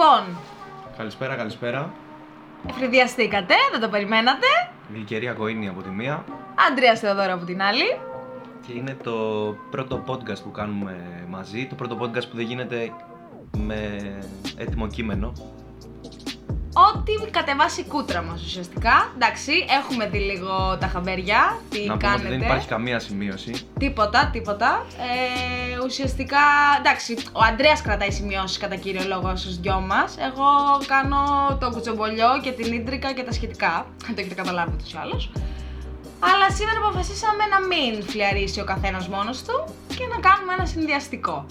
Λοιπόν, Καλησπέρα, καλησπέρα. ευνηδιαστήκατε, δεν το περιμένατε. Γλυκερία Κοίνη από τη μία. Άντρια Θεοδόρα από την άλλη. Και είναι το πρώτο podcast που κάνουμε μαζί. Το πρώτο podcast που δεν γίνεται με έτοιμο κείμενο. Ό,τι κατεβάσει η κούτρα μας ουσιαστικά. Εντάξει, έχουμε δει λίγο τα χαμπέρια, τι Να πούμε κάνετε. ότι δεν υπάρχει καμία σημείωση. Τίποτα, τίποτα. Ε, ουσιαστικά, εντάξει, ο Αντρέας κρατάει σημειώσεις κατά κύριο λόγο στους δυο μας. Εγώ κάνω το κουτσομπολιό και την ίντρικα και τα σχετικά. Το έχετε καταλάβει ούτως ή άλλως. Αλλά σήμερα αποφασίσαμε να μην φλιαρίσει ο καθένας μόνος του και να κάνουμε ένα συνδυαστικό.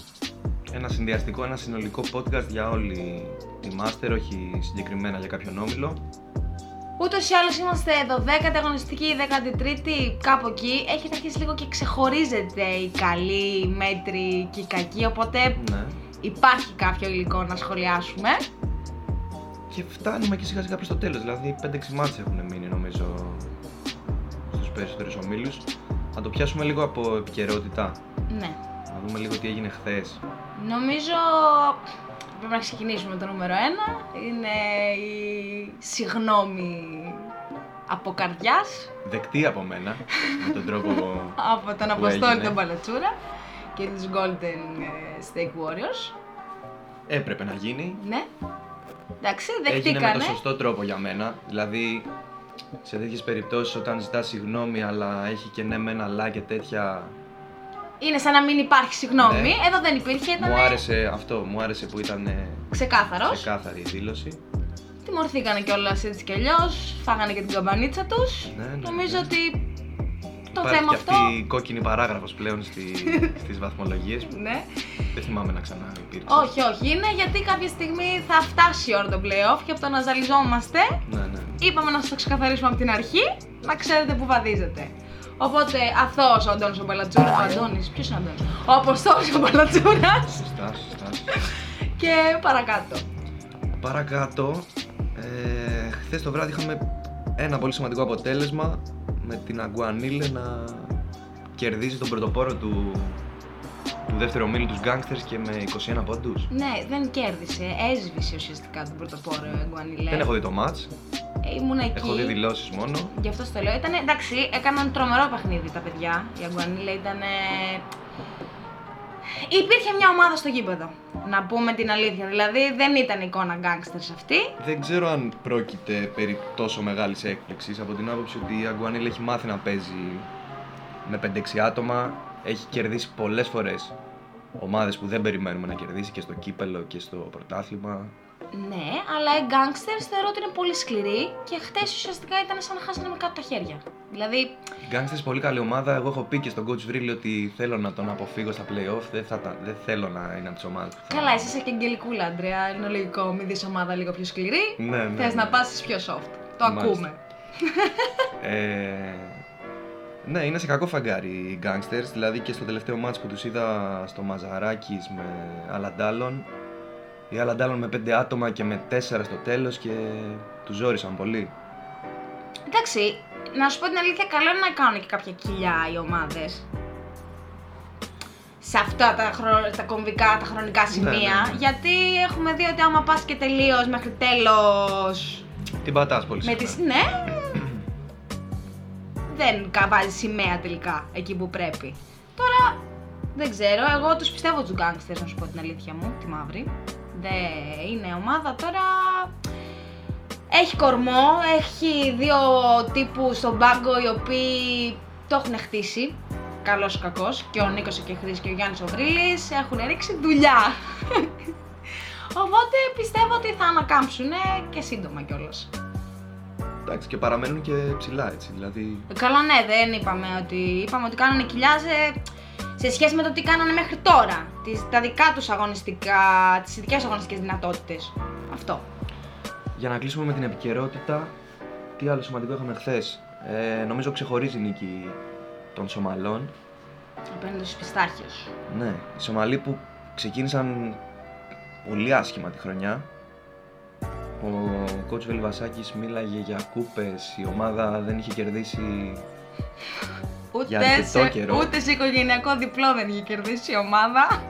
Ένα συνδυαστικό, ένα συνολικό podcast για όλη τη Master, όχι συγκεκριμένα για κάποιον όμιλο. Ούτως ή άλλως είμαστε 12η αγωνιστική, 13η, κάπου εκεί. Έχετε αρχίσει λίγο και ξεχωρίζεται η καλή, η μέτρη και η κακή. Οπότε Ναι. υπάρχει κάποιο υλικό να σχολιάσουμε. Και φτάνουμε και σιγά σιγά προς το τέλος. Δηλαδή 5-6 μάτς έχουν μείνει νομίζω στους περισσότερους ομίλους. Να το πιάσουμε λίγο από επικαιρότητα. Ναι. Να δούμε λίγο τι έγινε χθες. Νομίζω πρέπει να ξεκινήσουμε με το νούμερο 1. Είναι η συγνώμη από καρδιάς Δεκτή από μένα, με τον τρόπο από τον Που Αποστόλη έγινε. τον Παλατσούρα και τους Golden ε, Steak Warriors. έπρεπε να γίνει. Ναι. Εντάξει, Έγινε με δεχτήκανε. το σωστό τρόπο για μένα. Δηλαδή, σε τέτοιες περιπτώσεις, όταν ζητάς συγγνώμη, αλλά έχει και ναι με ένα αλλά και τέτοια. Είναι σαν να μην υπάρχει συγγνώμη. Ναι. Εδώ δεν υπήρχε, ήταν Μου άρεσε αυτό, μου άρεσε που ήταν ε, ξεκάθαρος. ξεκάθαρη η δήλωση. Τιμωρηθήκανε κιόλας έτσι κι αλλιώς. Φάγανε και την καμπανίτσα τους. Ναι, ναι, Νομίζω ναι. ότι το Υπάρχει θέμα και αυτό. αυτή η κόκκινη παράγραφος πλέον στη, στις βαθμολογίες που Ναι. δεν θυμάμαι να ξανά υπήρξε. Όχι, όχι. Είναι γιατί κάποια στιγμή θα φτάσει η ώρα των playoff και από το να ζαλιζόμαστε, Ναι, ναι. είπαμε να σας το ξεκαθαρίσουμε από την αρχή, να ξέρετε που βαδίζετε. Οπότε αυτό ο Αντώνης ο Μπαλατσούρα. Ο Αντώνης, ποιος είναι ο Αντώνης; Ο Αποστόλης ο Μπαλατσούρα. Σωστά, σωστά. και παρακάτω. Παρακάτω, ε, χθες το βράδυ είχαμε ένα πολύ σημαντικό αποτέλεσμα με την Αγκουανίλε να κερδίζει τον πρωτοπόρο του, του δεύτερου ομίλου τους Gangsters και με 21 πόντους. Ναι, δεν κέρδισε. Έσβησε ουσιαστικά τον πρωτοπόρο Γκουανιλέ. Δεν έχω δει το match, Ε, Ήμουν εκεί. έχω δει δηλώσεις μόνο. Γι' αυτό στο λέω. Ήταν, εντάξει, έκαναν τρομερό παιχνίδι τα παιδιά. Η Αγκουανίλα ήταν. Υπήρχε μια ομάδα στο γήπεδο. Να πούμε την αλήθεια. Δηλαδή δεν ήταν εικόνα γκάγκστερς αυτή. Δεν ξέρω αν πρόκειται περί τόσο μεγάλης έκπληξης από την άποψη ότι η Αγκουανίλε έχει μάθει να παίζει με 5-6 άτομα, έχει κερδίσει πολλές φορές ομάδες που δεν περιμένουμε να κερδίσει και στο κύπελο και στο πρωτάθλημα. Ναι, αλλά οι γκάγκστερ θεωρώ ότι είναι πολύ σκληροί και χτες ουσιαστικά ήταν σαν να χάσανε με κάτω τα χέρια. Δηλαδή, Οι Gangsters πολύ καλή ομάδα. Εγώ έχω πει και στον coach Vril ότι θέλω να τον αποφύγω στα playoff. Δεν, θα, τα- δεν θέλω να είναι από τις ομάδες που θα. καλά, εσύ είσαι και αγγελικούλα, Αντρέα. Είναι λογικό. Μην δεις ομάδα λίγο πιο σκληρή. Ναι, ναι. Θες ναι. να πα πιο soft. Το Μάλιστα. ακούμε. Ε, ναι, είναι σε κακό φαγκάρι οι Gangsters. Δηλαδή και στο τελευταίο match που τους είδα στο Μαζαράκης με Αλαντάλων. Οι Αλαντάλων με 5 άτομα και με 4 στο τέλος και τους ζόρισαν πολύ. Εντάξει, να σου πω την αλήθεια, καλό είναι να κάνουν και κάποια κοιλιά οι ομάδες. Σε αυτά τα, χρο... τα κομβικά, τα χρονικά σημεία. Ναι, ναι, ναι. Γιατί έχουμε δει ότι άμα πας και τελείως μέχρι τέλος Την πατάς πολύ με συχνά. τις... Ναι, δεν κα- βάζει σημαία τελικά εκεί που πρέπει. Τώρα, δεν ξέρω, εγώ τους πιστεύω τους γκάγκστερς να σου πω την αλήθεια μου, τη μαύρη. Δεν είναι ομάδα τώρα... Έχει κορμό, έχει δύο τύπους στον πάγκο οι οποίοι το έχουν χτίσει. Καλός ή κακός. Και ο Νίκος και Χρήση και ο Γιάννης ο Βρύλης έχουν ρίξει δουλειά. Οπότε πιστεύω ότι θα ανακάμψουν και σύντομα κιόλας. Εντάξει, και παραμένουν και ψηλά έτσι. Δηλαδή. Καλά, ναι, δεν είπαμε ότι. Είπαμε ότι κάνανε κοιλιά σε, σε σχέση με το τι κάνανε μέχρι τώρα. Τις, τα δικά τους αγωνιστικά, τις δικέ αγωνιστικές δυνατότητες. Αυτό. Για να κλείσουμε με την επικαιρότητα, τι άλλο σημαντικό είχαμε χθες; Ε, νομίζω ξεχωρίζει η νίκη των Σομαλών. Απέναντι στους πιστάχιου. Ναι, οι Σομαλοί που ξεκίνησαν πολύ άσχημα τη χρονιά. Ο coach Βελβασάκης μίλαγε για κούπες, η ομάδα δεν είχε κερδίσει Ούτε, Για αρκετό σε, καιρό. ούτε σε οικογενειακό διπλό δεν είχε κερδίσει η ομάδα.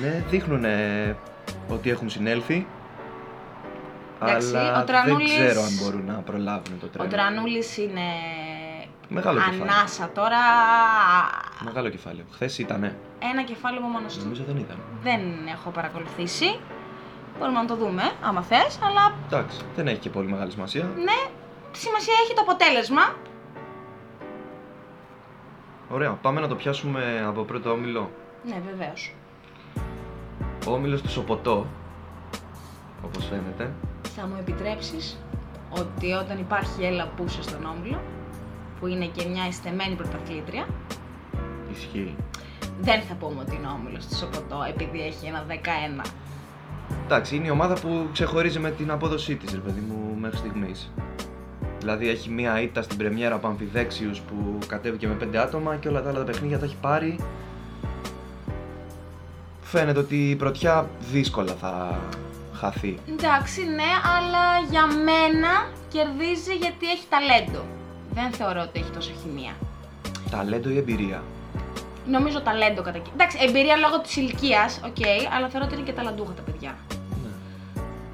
Ναι, δείχνουν ότι έχουν συνέλθει. Εντάξει, αλλά ο Τρανούλης- δεν ξέρω αν μπορούν να προλάβουν το Ο τρένο. Τρανούλης είναι Μεγάλο κεφάλι. ανάσα τώρα. Μεγάλο κεφάλαιο. Χθες ήτανε. Ένα κεφάλαιο μόνος του. Νομίζω δεν ήταν. Δεν έχω παρακολουθήσει. Μπορούμε να το δούμε, άμα θες, αλλά Εντάξει, δεν έχει και πολύ μεγάλη σημασία. ναι, σημασία έχει το αποτέλεσμα. Ωραία, πάμε να το πιάσουμε από πρώτο όμιλο. Ναι, βεβαίως. Ο όμιλος του Σοποτό, όπως φαίνεται. Θα μου επιτρέψεις ότι όταν υπάρχει έλα πούσε στον όμιλο, που είναι και μια ειστεμένη πρωταθλήτρια, Ισχύει. δεν θα πούμε ότι είναι ο όμιλος της Σοποτό επειδή έχει ένα 11. Εντάξει, είναι η ομάδα που ξεχωρίζει με την απόδοσή της, ρε παιδί μου, μέχρι στιγμής. Δηλαδή έχει μία ήττα στην πρεμιέρα από αμφιδέξιους που κατέβηκε με πέντε άτομα και όλα τα άλλα τα παιχνίδια τα έχει πάρει. Φαίνεται ότι η πρωτιά δύσκολα θα χαθεί. Εντάξει, ναι, αλλά για μένα κερδίζει γιατί έχει ταλέντο. Δεν θεωρώ ότι έχει τόσο χημεία. Ταλέντο ή εμπειρία; Νομίζω ταλέντο κατά κύριο. Εντάξει, εμπειρία λόγω της ηλικίας, οκ, αλλά θεωρώ ότι είναι και ταλαντούχα τα παιδιά. Ναι.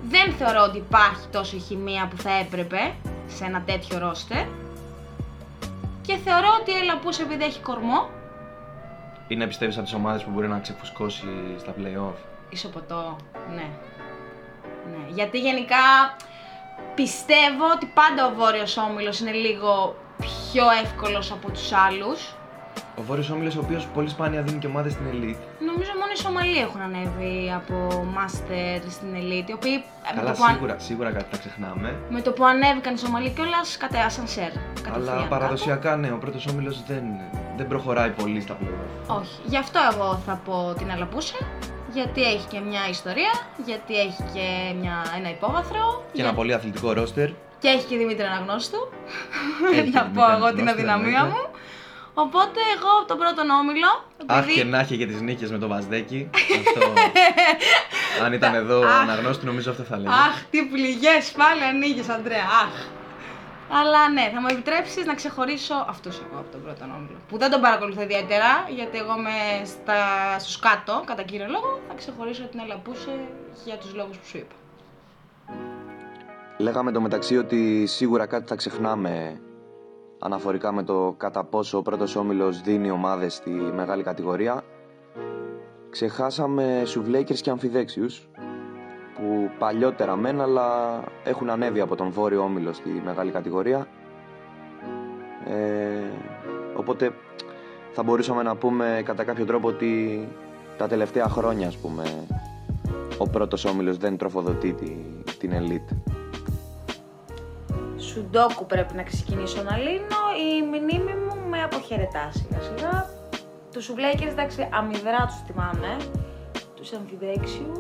Δεν θεωρώ ότι υπάρχει τόσο χημεία που θα έπρεπε σε ένα τέτοιο ρόστερ. Και θεωρώ ότι η Ελαπούς επειδή έχει κορμό, Είναι πιστεύεις από τις ομάδες που μπορεί να ξεφουσκώσει στα play-off; ισοποτό, ναι. ναι. Γιατί γενικά πιστεύω ότι πάντα ο Βόρειος Όμιλος είναι λίγο πιο εύκολος από τους άλλους. Ο Βόρειος Όμιλος, ο οποίος πολύ σπάνια δίνει και ομάδες στην Elite. Νομίζω μόνο οι Σομαλοί έχουν ανέβει από Master στην Elite, οι οποίοι ε, με Καλά, το, που, αν- σίγουρα, σίγουρα κάτι θα ξεχνάμε. με το που ανέβηκαν οι Σομαλοί κιόλας κατέασαν σερ. Αλλά παραδοσιακά ναι, ο πρώτος όμιλος δεν, δεν προχωράει πολύ στα play-off. Όχι. Γι' αυτό εγώ θα πω την Αλαπούσα. Γιατί έχει και μια ιστορία, γιατί έχει και μια, ένα υπόβαθρο. Και για- ένα πολύ αθλητικό ρόστερ. και έχει και Δημήτρη Αναγνώστου. Έχει και να Δημήτρη πω εγώ την Αναγνώστου, αδυναμία εννοείται. μου. Οπότε εγώ από τον πρώτον όμιλο. Αχ επειδή- και να έχει για τις νίκες με το Βαζδέκι. αυτό... Αν ήταν εδώ ο Αχ. αναγνώστη νομίζω αυτό θα λέγε. Αχ, τι πληγές πάλι ανοίγεις, Αντρέα. Αχ. Αλλά ναι, θα μου επιτρέψεις να ξεχωρίσω αυτούς εγώ από τον πρώτο όμιλο. Που δεν τον παρακολουθώ ιδιαίτερα, γιατί εγώ είμαι στα... στους κάτω, κατά κύριο λόγο. Θα ξεχωρίσω την Ελαπούσε για τους λόγους που σου είπα. Λέγαμε το μεταξύ ότι σίγουρα κάτι θα ξεχνάμε αναφορικά με το κατά πόσο ο πρώτος όμιλος δίνει ομάδες στη μεγάλη κατηγορία. Ξεχάσαμε σουβλέικερς και αμφιδέξιους που παλιότερα μεν αλλά έχουν ανέβει από τον βόρειο όμιλο στη μεγάλη κατηγορία. Ε, οπότε θα μπορούσαμε να πούμε κατά κάποιο τρόπο ότι τα τελευταία χρόνια ας πούμε ο πρώτος όμιλος δεν τροφοδοτεί τη- την elite. Σουντόκου πρέπει να ξεκινήσω να λύνω. Η μνήμη μου με αποχαιρετά σιγά σιγά. Τους Σουβλέικερ, εντάξει, αμυδρά τους θυμάμαι. Τους αμφιδέξιους.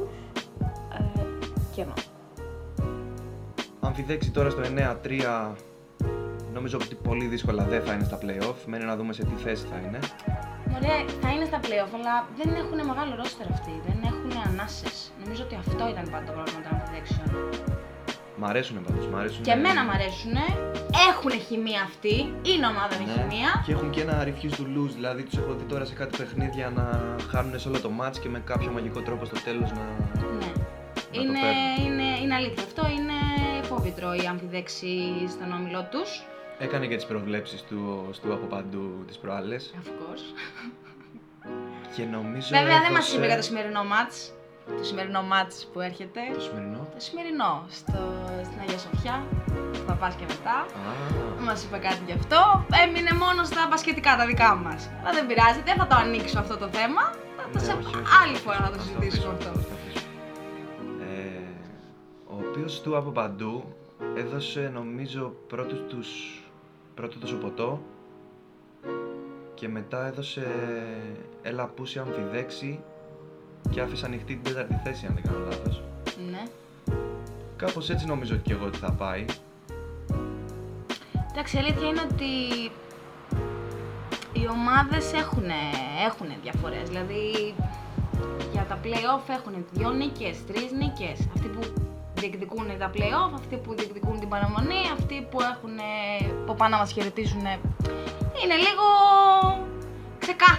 Ε, και ενώ. Αμφιδέξει τώρα στο 9-3 νομίζω ότι πολύ δύσκολα δεν θα είναι στα play-off. Μένει να δούμε σε τι θέση θα είναι. Ωραία, θα είναι στα playoff, αλλά δεν έχουν μεγάλο ρόστερ αυτοί. Δεν έχουν ανάσες. Νομίζω ότι αυτό ήταν πάντα το πρόβλημα των αμφιδέξεων. Μ' αρέσουν πάντως, μ' αρέσουν. Και εμένα μου αρέσουν. Έχουν χημεία αυτοί. Είναι ομάδα με Ναι. χημεία. Και έχουν και ένα refuse to lose, δηλαδή τους έχω δει τώρα σε κάτι παιχνίδια να χάνουν σε όλο το match και με κάποιο μαγικό τρόπο στο τέλος να... Ναι. το Είναι, παίρνουν. είναι, είναι αλήθεια. Αυτό είναι φόβητρο η αμφιδέξη στον όμιλό τους. Έκανε και τις προβλέψεις του, του από παντού τις προάλλες Of course. και νομίζω Βέβαια δεν μας έδωσε- είπε για το σημερινό match. Το σημερινό match που έρχεται. Το σημερινό; Το σημερινό στο, στην Αγία Σοφιά. που Θα πα και μετά. Α, Μας είπε κάτι γι' αυτό. Έμεινε μόνο στα μπασκετικά τα δικά μας. Αλλά δεν πειράζει, δεν θα το ανοίξω αυτό το θέμα. Θα το ναι, σε... όχι, όχι. άλλη φορά θα το Ας συζητήσουμε αφήσουμε, αυτό. ας το αφήσουμε. Ε, ο οποίος του από παντού έδωσε νομίζω πρώτος τους, πρώτο το σοποτό και μετά έδωσε έλα πούσια αμφιδέξη και άφησε ανοιχτή την τέταρτη θέση αν δεν κάνω λάθος. Ναι. Κάπως έτσι νομίζω και εγώ ότι θα πάει. Εντάξει, η αλήθεια είναι ότι οι ομάδες έχουν, έχουν διαφορές. Δηλαδή για τα play-off έχουν δύο νίκες, τρεις νίκες. Αυτοί που διεκδικούν τα play-off, αυτοί που διεκδικούν την παραμονή, αυτοί που έχουν που πάνε να μας χαιρετήσουν. Είναι λίγο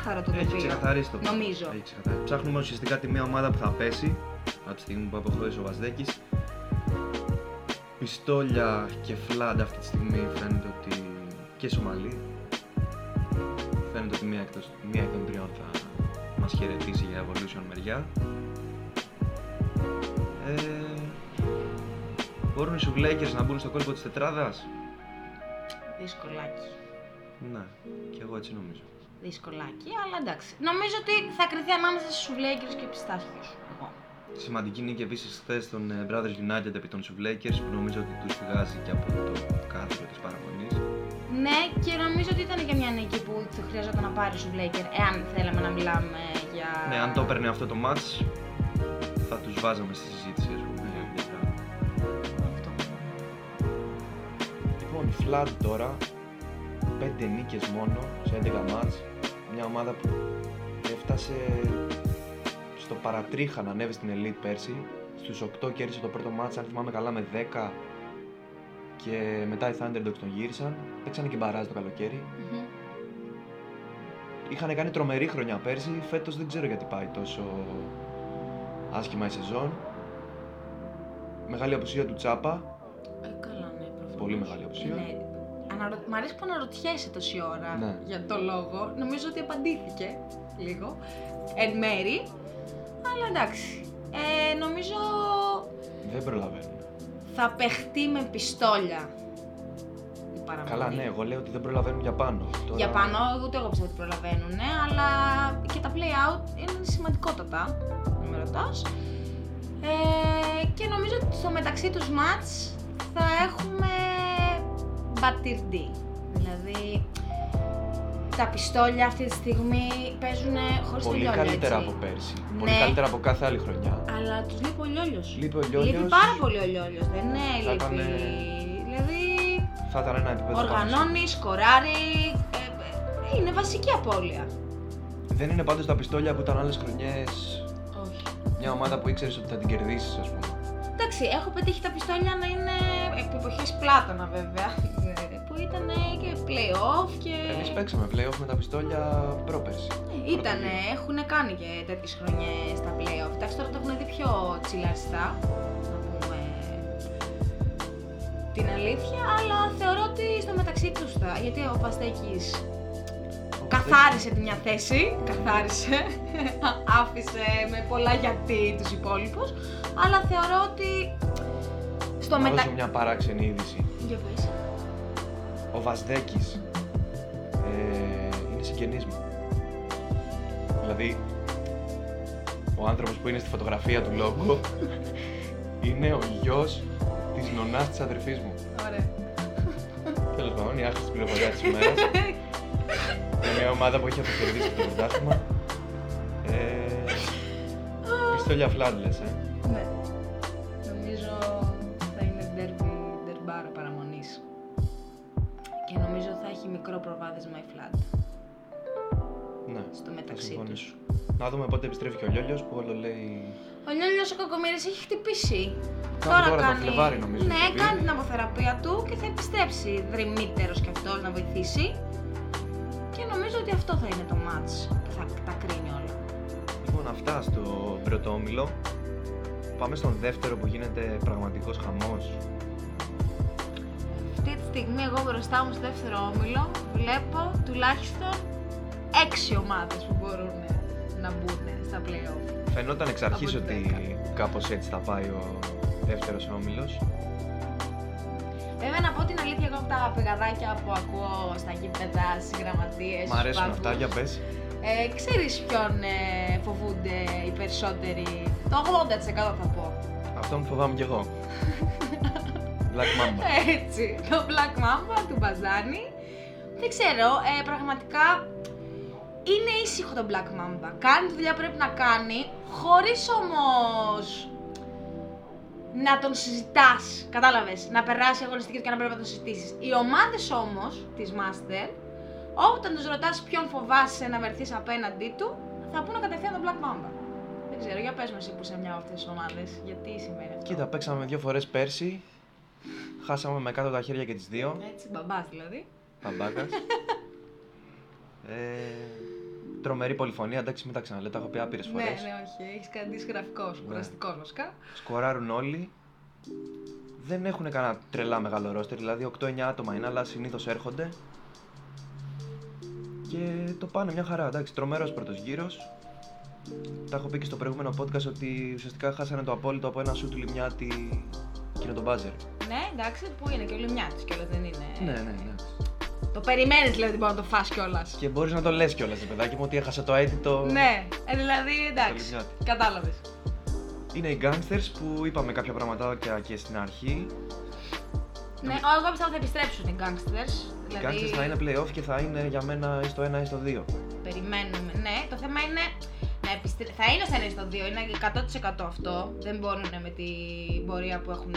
ξεκάθαρο το Έχει τοπίο. ξεκαθαρίσει το πράγμα. Νομίζω. Έχει ξεκαθαρίσει. Ψάχνουμε ουσιαστικά τη μία ομάδα που θα πέσει από τη στιγμή που αποχώρησε ο Βαζδέκης Πιστόλια και φλάντα αυτή τη στιγμή φαίνεται ότι και Σομαλή. Φαίνεται ότι μία, εκτός, μία εκ των τριών θα μας χαιρετήσει για Evolution μεριά. Ε, μπορούν οι Σουβλέκερς να μπουν στο κόλπο της τετράδας; Δυσκολάκι. Ναι, και εγώ έτσι νομίζω. Δυσκολάκι, αλλά εντάξει. Νομίζω ότι θα κρυθεί ανάμεσα στους Σουβλέκερς και πιστάχιου. Εγώ. Σημαντική νίκη επίσης χθες των ε, Brothers United επί των Σουβλέκερς που νομίζω ότι τους φυγάζει και από το κάθρο της παραμονής. Ναι, και νομίζω ότι ήταν και μια νίκη που θα χρειαζόταν να πάρει ο Σουβλέκερ, εάν θέλαμε να μιλάμε για. Ναι, αν το έπαιρνε αυτό το match, θα τους βάζαμε στη συζήτηση, ας πούμε. ιδιαίτερα. Αυτό. Λοιπόν, η Flood τώρα, 5 νίκες μόνο σε 11 μάτς. Μια ομάδα που έφτασε στο παρατρίχα να ανέβει στην Elite πέρσι. Στους 8 κέρδισε το πρώτο μάτς, αν θυμάμαι καλά, με 10 και μετά οι Thunderdogs τον γύρισαν. Παίξανε και μπαράζ το καλοκαίρι. Μμμ. Είχαν κάνει τρομερή χρονιά πέρσι, φέτος δεν ξέρω γιατί πάει τόσο άσχημα η σεζόν. Μεγάλη απουσία του Τσάπα, Ε, καλά, ναι, προφανώς. Πολύ μεγάλη απουσία. Ναι. Αναρω... Μ' αρέσει που αναρωτιέσαι τόση ώρα Ναι. για το λόγο. Νομίζω ότι απαντήθηκε λίγο. Εν μέρη. Αλλά εντάξει. Ε, νομίζω δεν προλαβαίνουν. θα παιχτεί με πιστόλια η παραμονή. Καλά, ναι, εγώ λέω ότι δεν προλαβαίνουν για πάνω. Τώρα- Για πάνω, ούτε εγώ πιστεύω ότι προλαβαίνουν, ναι, αλλά και τα play out είναι σημαντικότατα, αν με ρωτάς. Ε, και νομίζω ότι στο μεταξύ τους μάτς θα έχουμε μπατιρντή. Δηλαδή, τα πιστόλια αυτή τη στιγμή παίζουν χωρίς το Πολύ λιόλιο, καλύτερα έτσι. από πέρσι. Ναι. Πολύ καλύτερα από κάθε άλλη χρονιά. Αλλά τους λείπει ο λιόλιος. Λείπει ο Λιόλιος. Λείπει πάρα πολύ ο λιόλιος, δεν είναι Θα λείπει. ήτανε- Δηλαδή, Θα ήταν ένα επίπεδο. πάνω οργανώνει, σκοράρει, ε, ε, είναι βασική απώλεια. σίγουρα. Δεν είναι πάντως τα πιστόλια που ήταν άλλες χρονιές. Όχι. Μια ομάδα που ήξερες ότι θα την κερδίσεις, ας πούμε. Εντάξει, έχω πετύχει τα πιστόλια να είναι επί εποχής Πλάτωνα βέβαια, ε, που ήταν και play-off και... Εμείς παίξαμε playoff με τα πιστόλια πρόπερση. Ναι, ήτανε, έχουν κάνει και τέτοιες χρονιές τα play-off. Εντάξει, τώρα το έχουν δει πιο τσιλαριστά, να πούμε την αλήθεια, αλλά θεωρώ ότι στο μεταξύ τους θα, γιατί ο Παστέκης καθάρισε τη μια θέση, καθάρισε, άφησε με πολλά γιατί τους υπόλοιπους, αλλά θεωρώ ότι στο Να μετα... δώσω μια παράξενη είδηση. Για πες. Ο Βασδέκης ε, είναι συγγενής μου. Δηλαδή, ο άνθρωπος που είναι στη φωτογραφία του λόγου είναι ο γιος της νονάς της αδερφής μου. Ωραία. Τέλος πάντων, η άχρηστη πληροφορία της ημέρας. Είναι μια ομάδα που έχει αυτοκερδίσει το πρωτάθλημα. Ε, πιστόλια φλάντ λες, ε. Και νομίζω θα έχει μικρό προβάδισμα η Flat Ναι, στο θα μεταξύ συμφωνήσω. τους. Να δούμε πότε επιστρέφει και ο Λιόλιος που όλο λέει... Ο Λιόλιος ο Κακομοίρης έχει χτυπήσει. Κάπου τώρα το Φλεβάρι, νομίζω, Ναι, έχει πει. κάνει την αποθεραπεία του και θα επιστρέψει δρυμύτερος κι αυτός να βοηθήσει. Και νομίζω ότι αυτό θα είναι το match που θα τα κρίνει όλα. Λοιπόν, αυτά στο πρώτο όμιλο. Πάμε στον δεύτερο που γίνεται πραγματικός χαμός. Αυτή τη στιγμή εγώ μπροστά μου στο δεύτερο όμιλο βλέπω τουλάχιστον έξι ομάδες που μπορούν να μπουν στα play-off. Φαινόταν εξ αρχής Από ότι δέκα. κάπως έτσι θα πάει ο δεύτερος όμιλος. Βέβαια να πω την αλήθεια εγώ από τα πηγαδάκια που ακούω στα γήπεδα, στις γραμματείες, Μ' στους αρέσουν πάγκους, αυτά, για πες. Ε, ξέρεις ποιον ε, φοβούνται οι περισσότεροι; Το 80% θα πω. Αυτό μου φοβάμαι κι εγώ. Black Mamba. Έτσι, το Black Mamba του Μπαζάνη. Δεν ξέρω, ε, πραγματικά είναι ήσυχο το Black Mamba. Κάνει τη δουλειά που πρέπει να κάνει, χωρίς όμως να τον συζητάς, κατάλαβες, να περάσει αγωνιστικές και να πρέπει να τον συζητήσεις. Οι ομάδες όμως της Master, όταν τους ρωτάς ποιον φοβάσαι να βρεθείς απέναντί του, θα πούνε κατευθείαν τον Black Mamba. Δεν ξέρω, για πες μου εσύ που είσαι μια από αυτές τις ομάδες, γιατί σημαίνει αυτό. Κοίτα, παίξαμε δύο φορές πέρσι. Χάσαμε με κάτω τα χέρια και τις δύο. Έτσι, μπαμπάς δηλαδή. Παμπάκας. ε, τρομερή πολυφωνία, εντάξει, μην τα ξαναλέω, τα έχω πει άπειρες Ναι, φορές. ναι, όχι. Έχεις κάνει γραφικός, κουραστικός βασικά. Σκοράρουν όλοι. δεν έχουν κανένα τρελά μεγάλο ρόστερ, δηλαδή 8-9 άτομα είναι, αλλά συνήθως έρχονται. Και το πάνε μια χαρά, εντάξει, τρομερός πρώτος γύρος. Τα έχω πει και στο προηγούμενο podcast ότι ουσιαστικά χάσανε το απόλυτο από ένα σου του Λιμιάτη εκείνο τον μπάζερ. Ναι, εντάξει, που είναι και ο Λιμιάτης κιόλας δεν είναι. Ναι, ναι, ναι. Το περιμένεις δηλαδή ότι μπορεί να το φας κιόλας. Και μπορείς να το λες κιόλας, παιδάκι μου, ότι έχασε το αίτητο. Ναι, ε, δηλαδή εντάξει. Λιμιάτη. Κατάλαβες. Είναι οι gangsters που είπαμε κάποια πραγματάκια και στην αρχή. Ναι, εγώ πιστεύω θα επιστρέψουν οι gangsters. Οι Δηλαδή, gangsters θα είναι playoff και θα είναι για μένα ή στο 1 ή στο 2. Περιμένουμε. Ναι, το θέμα είναι να επιστρέψουν. Θα είναι στο 1 ή στο 2, είναι 100% αυτό. Δεν μπορούν με την πορεία που έχουν.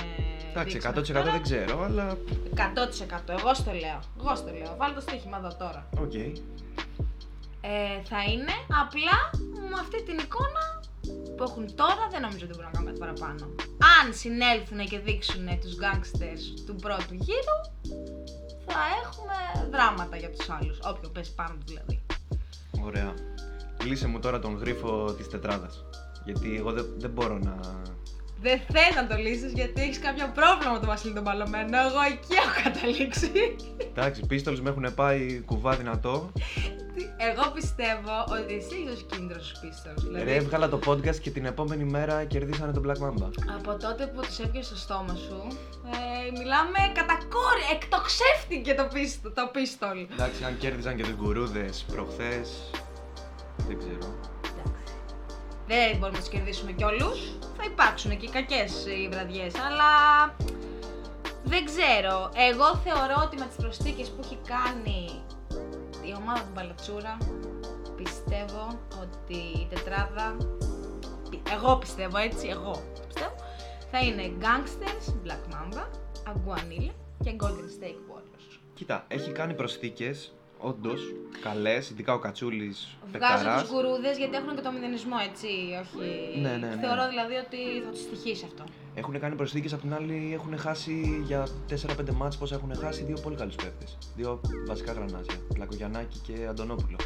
Εντάξει, δείξει 100% μέχρι τώρα. δεν ξέρω, αλλά. 100%. Εγώ στο λέω. Εγώ στο λέω. Βάζω το στοίχημα εδώ τώρα. Οκ. Ε, θα είναι απλά με αυτή την εικόνα που έχουν τώρα δεν νομίζω ότι μπορούν να κάνουν κάτι παραπάνω. Αν συνέλθουν και δείξουν τους gangsters του πρώτου γύρου, θα έχουμε δράματα για τους άλλους, όποιο πέσει πάνω του δηλαδή. Ωραία. Κλείσε μου τώρα τον γρίφο της τετράδας. Γιατί εγώ δεν, δεν μπορώ να. Δεν θες να το λύσεις γιατί έχεις κάποιο πρόβλημα με τον Βασίλη τον Παλωμένο, εγώ εκεί έχω καταλήξει. Εντάξει, Pistols με έχουν πάει κουβά δυνατό. Εγώ πιστεύω ότι εσύ είσαι ο κίνδυνος στους Pistols. Δηλαδή, Ρε, έβγαλα το podcast και την επόμενη μέρα κερδίσανε τον Black Mamba. Από τότε που τους έβγαινε στο στόμα σου, ε, μιλάμε κατά κόρη, εκτοξεύτηκε το, πίστο, το πίστολ. Εντάξει, αν κέρδιζαν και τους γκουρούδες προχθές. Δεν ξέρω. Δεν μπορούμε να τους κερδίσουμε κιόλους. Θα υπάρξουν και κακές οι βραδιές, αλλά δεν ξέρω. Εγώ θεωρώ ότι με τις προσθήκες που έχει κάνει η ομάδα του Μπαλατσούρα, πιστεύω ότι η τετράδα. Εγώ πιστεύω έτσι, εγώ πιστεύω. Θα είναι Gangsters, Black Mamba, Aguanile και Golden State Warriors. Κοίτα, έχει κάνει προσθήκες, όντως καλές, ειδικά ο Κατσούλης Βγάζω πεκταράς. τους γκουρούδε γιατί έχουν και το μηδενισμό, έτσι. Όχι. Ναι, ναι, ναι. Θεωρώ δηλαδή ότι θα τους στοιχήσει αυτό. Έχουν κάνει προσθήκες, απ' την άλλη έχουν χάσει για 4-5 μάτς πόσα έχουν χάσει δύο πολύ καλούς παίκτες. Δύο βασικά γρανάζια, Πλακογιαννάκη και Αντωνόπουλο.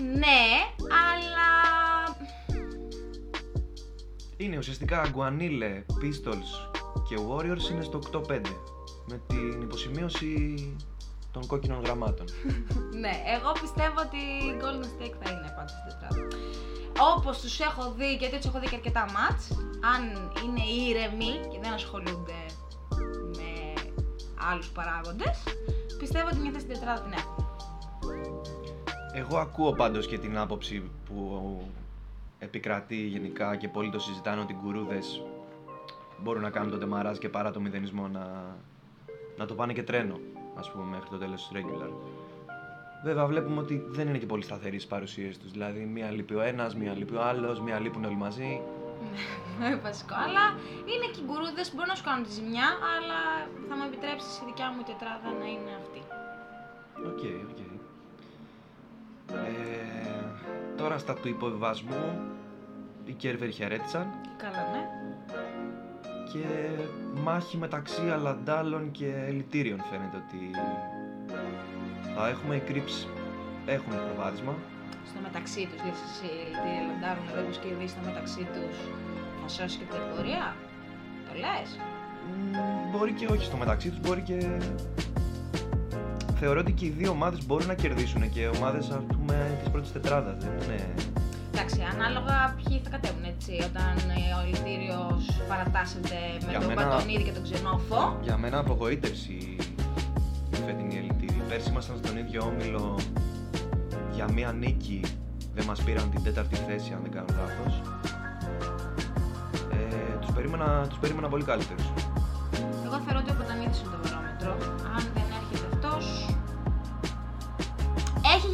Ναι, αλλά. Είναι ουσιαστικά Αγκουανίλε, Pistols και Warriors είναι στο 8-5 με την υποσημείωση των κόκκινων γραμμάτων. ναι, εγώ πιστεύω ότι η Golden State θα είναι πάντως στην τετράδα. Όπως τους έχω δει, γιατί τους έχω δει και αρκετά μάτς, αν είναι ήρεμοι και δεν ασχολούνται με άλλους παράγοντες, πιστεύω ότι μια θέση στην τετράδα την έχουν. Εγώ ακούω πάντως και την άποψη που επικρατεί γενικά και πολλοί το συζητάνε ότι οι γκουρούδες μπορούν να κάνουν το ντεμαράζ και παρά το μηδενισμό να, να το πάνε και τρένο, ας πούμε, μέχρι το τέλος του regular. Βέβαια, βλέπουμε ότι δεν είναι και πολύ σταθεροί στις παρουσίες τους. Δηλαδή, μία λείπει ο ένας, μία λείπει ο άλλος, μία λείπουν όλοι μαζί. Ναι, βασικό. Αλλά είναι και οι γκουρούδες που μπορούν να σου κάνουν τη ζημιά, αλλά θα μου επιτρέψεις η δικιά μου η τετράδα να είναι αυτή. Οκ, οκ. Ε, τώρα στα του υποβιβασμού, οι Κέρβερ χαιρέτησαν Καλά, ναι. Και μάχη μεταξύ Αλαντάλων και Ελιτήριων φαίνεται ότι θα έχουμε. Οι Crips έχουν προβάδισμα. Στο μεταξύ τους, λες εσύ, τι λαντάρουν εδώ που κερδίσει στο μεταξύ τους, θα σώσει και την κατηγορία. Το λες; Μ, Μπορεί και όχι στο μεταξύ τους, μπορεί και... Θεωρώ ότι και οι δύο ομάδες μπορούν να κερδίσουν και ομάδες ας πούμε της πρώτης τετράδας. Δεν είναι... Εντάξει, ανάλογα ποιοι θα κατέβουν έτσι. Όταν ε, ο Ελιτήριο παρατάσσεται με Για τον μένα- Μπατονίδη και τον Ξενόφο. Για μένα απογοήτευση η φετινή Ελιτήρη. Πέρσι ήμασταν στον ίδιο όμιλο για μία νίκη. Δεν μας πήραν την τέταρτη θέση αν δεν κάνω λάθος. Ε, τους, περίμενα, τους περίμενα πολύ καλύτερους.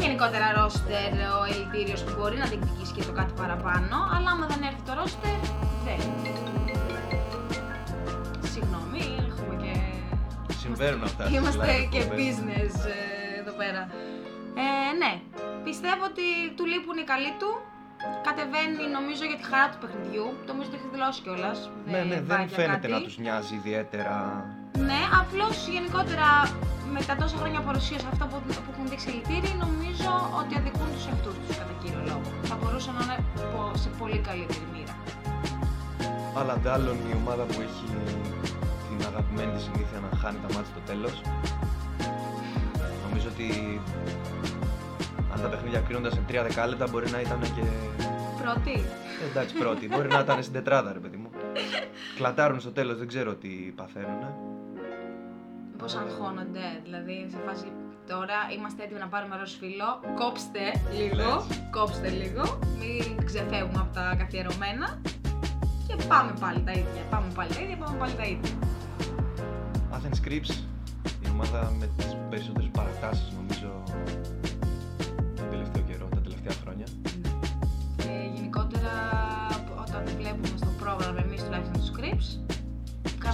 Γενικότερα ρόστερ ο Ελιτήριος που μπορεί να διεκδικήσει και το κάτι παραπάνω, αλλά άμα δεν έρθει το ρόστερ, δεν. Συγγνώμη, έχουμε και. Συμβαίνουν αυτά. στις Είμαστε live και εκπομπές. business ε, εδώ πέρα. Ε, ναι, πιστεύω ότι του λείπουν οι καλοί του. Κατεβαίνει νομίζω για τη χαρά του παιχνιδιού. Το νομίζω ότι έχει δηλώσει κιόλας. Ναι, ναι, δεν φαίνεται να τους νοιάζει ιδιαίτερα. Ναι, απλώς γενικότερα με τα τόσα χρόνια παρουσίας αυτά που, που έχουν δείξει ελιτήρι, νομίζω ότι αδικούν τους εαυτού τους κατά κύριο λόγο. Θα μπορούσαν να είναι πο- σε πολύ καλύτερη μοίρα. Αλλά αντάλλον η ομάδα που έχει αγαπημένη της συνήθεια να χάνει τα μάτια στο τέλος. Νομίζω ότι αν τα παιχνίδια κρίνονταν σε 3 δεκάλεπτα μπορεί να ήταν και. Πρώτη. Ε, εντάξει, πρώτη. μπορεί να ήταν στην τετράδα, ρε παιδί μου. Κλατάρουν στο τέλος, δεν ξέρω τι παθαίνουν. Πώς αγχώνονται, δηλαδή σε φάση τώρα είμαστε έτοιμοι να πάρουμε ροζ φίλο. Κόψτε λίγο, Λες. κόψτε λίγο, μην ξεφεύγουμε από τα καθιερωμένα και πάμε πάλι τα ίδια. Πάμε πάλι τα ίδια, πάμε πάλι τα ίδια. Athens Crips, η ομάδα με τις περισσότερες παρατάσεις νομίζω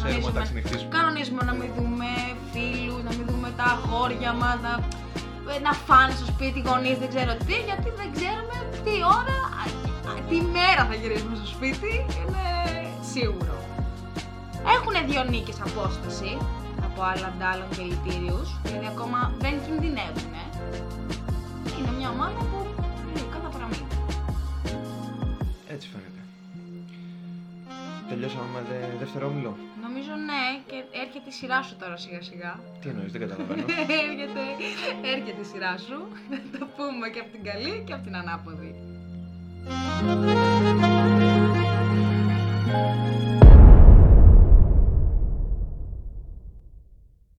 Ξέρουμε να τα ξενυχτήσουμε. κανονίζουμε να μην δούμε φίλους, να μην δούμε τα αγόρια μας, να, να φάνε στο σπίτι οι γονείς, δεν ξέρω τι, γιατί δεν ξέρουμε τι ώρα, α, α, τι μέρα θα γυρίσουμε στο σπίτι, είναι σίγουρο. Έχουν δύο νίκες απόσταση από άλλα αντάλλων και λυτήριους, δηλαδή ακόμα δεν κινδυνεύουν. Είναι μια ομάδα που είναι κατά παραμύθι. Έτσι φαίνεται. Τελειώσαμε με δε- δεύτερο όμιλο. Νομίζω ναι και έρχεται η σειρά σου τώρα σιγά σιγά. Τι εννοείς, δεν καταλαβαίνω. έρχεται, έρχεται η σειρά σου. Θα το πούμε και από την καλή και από την ανάποδη.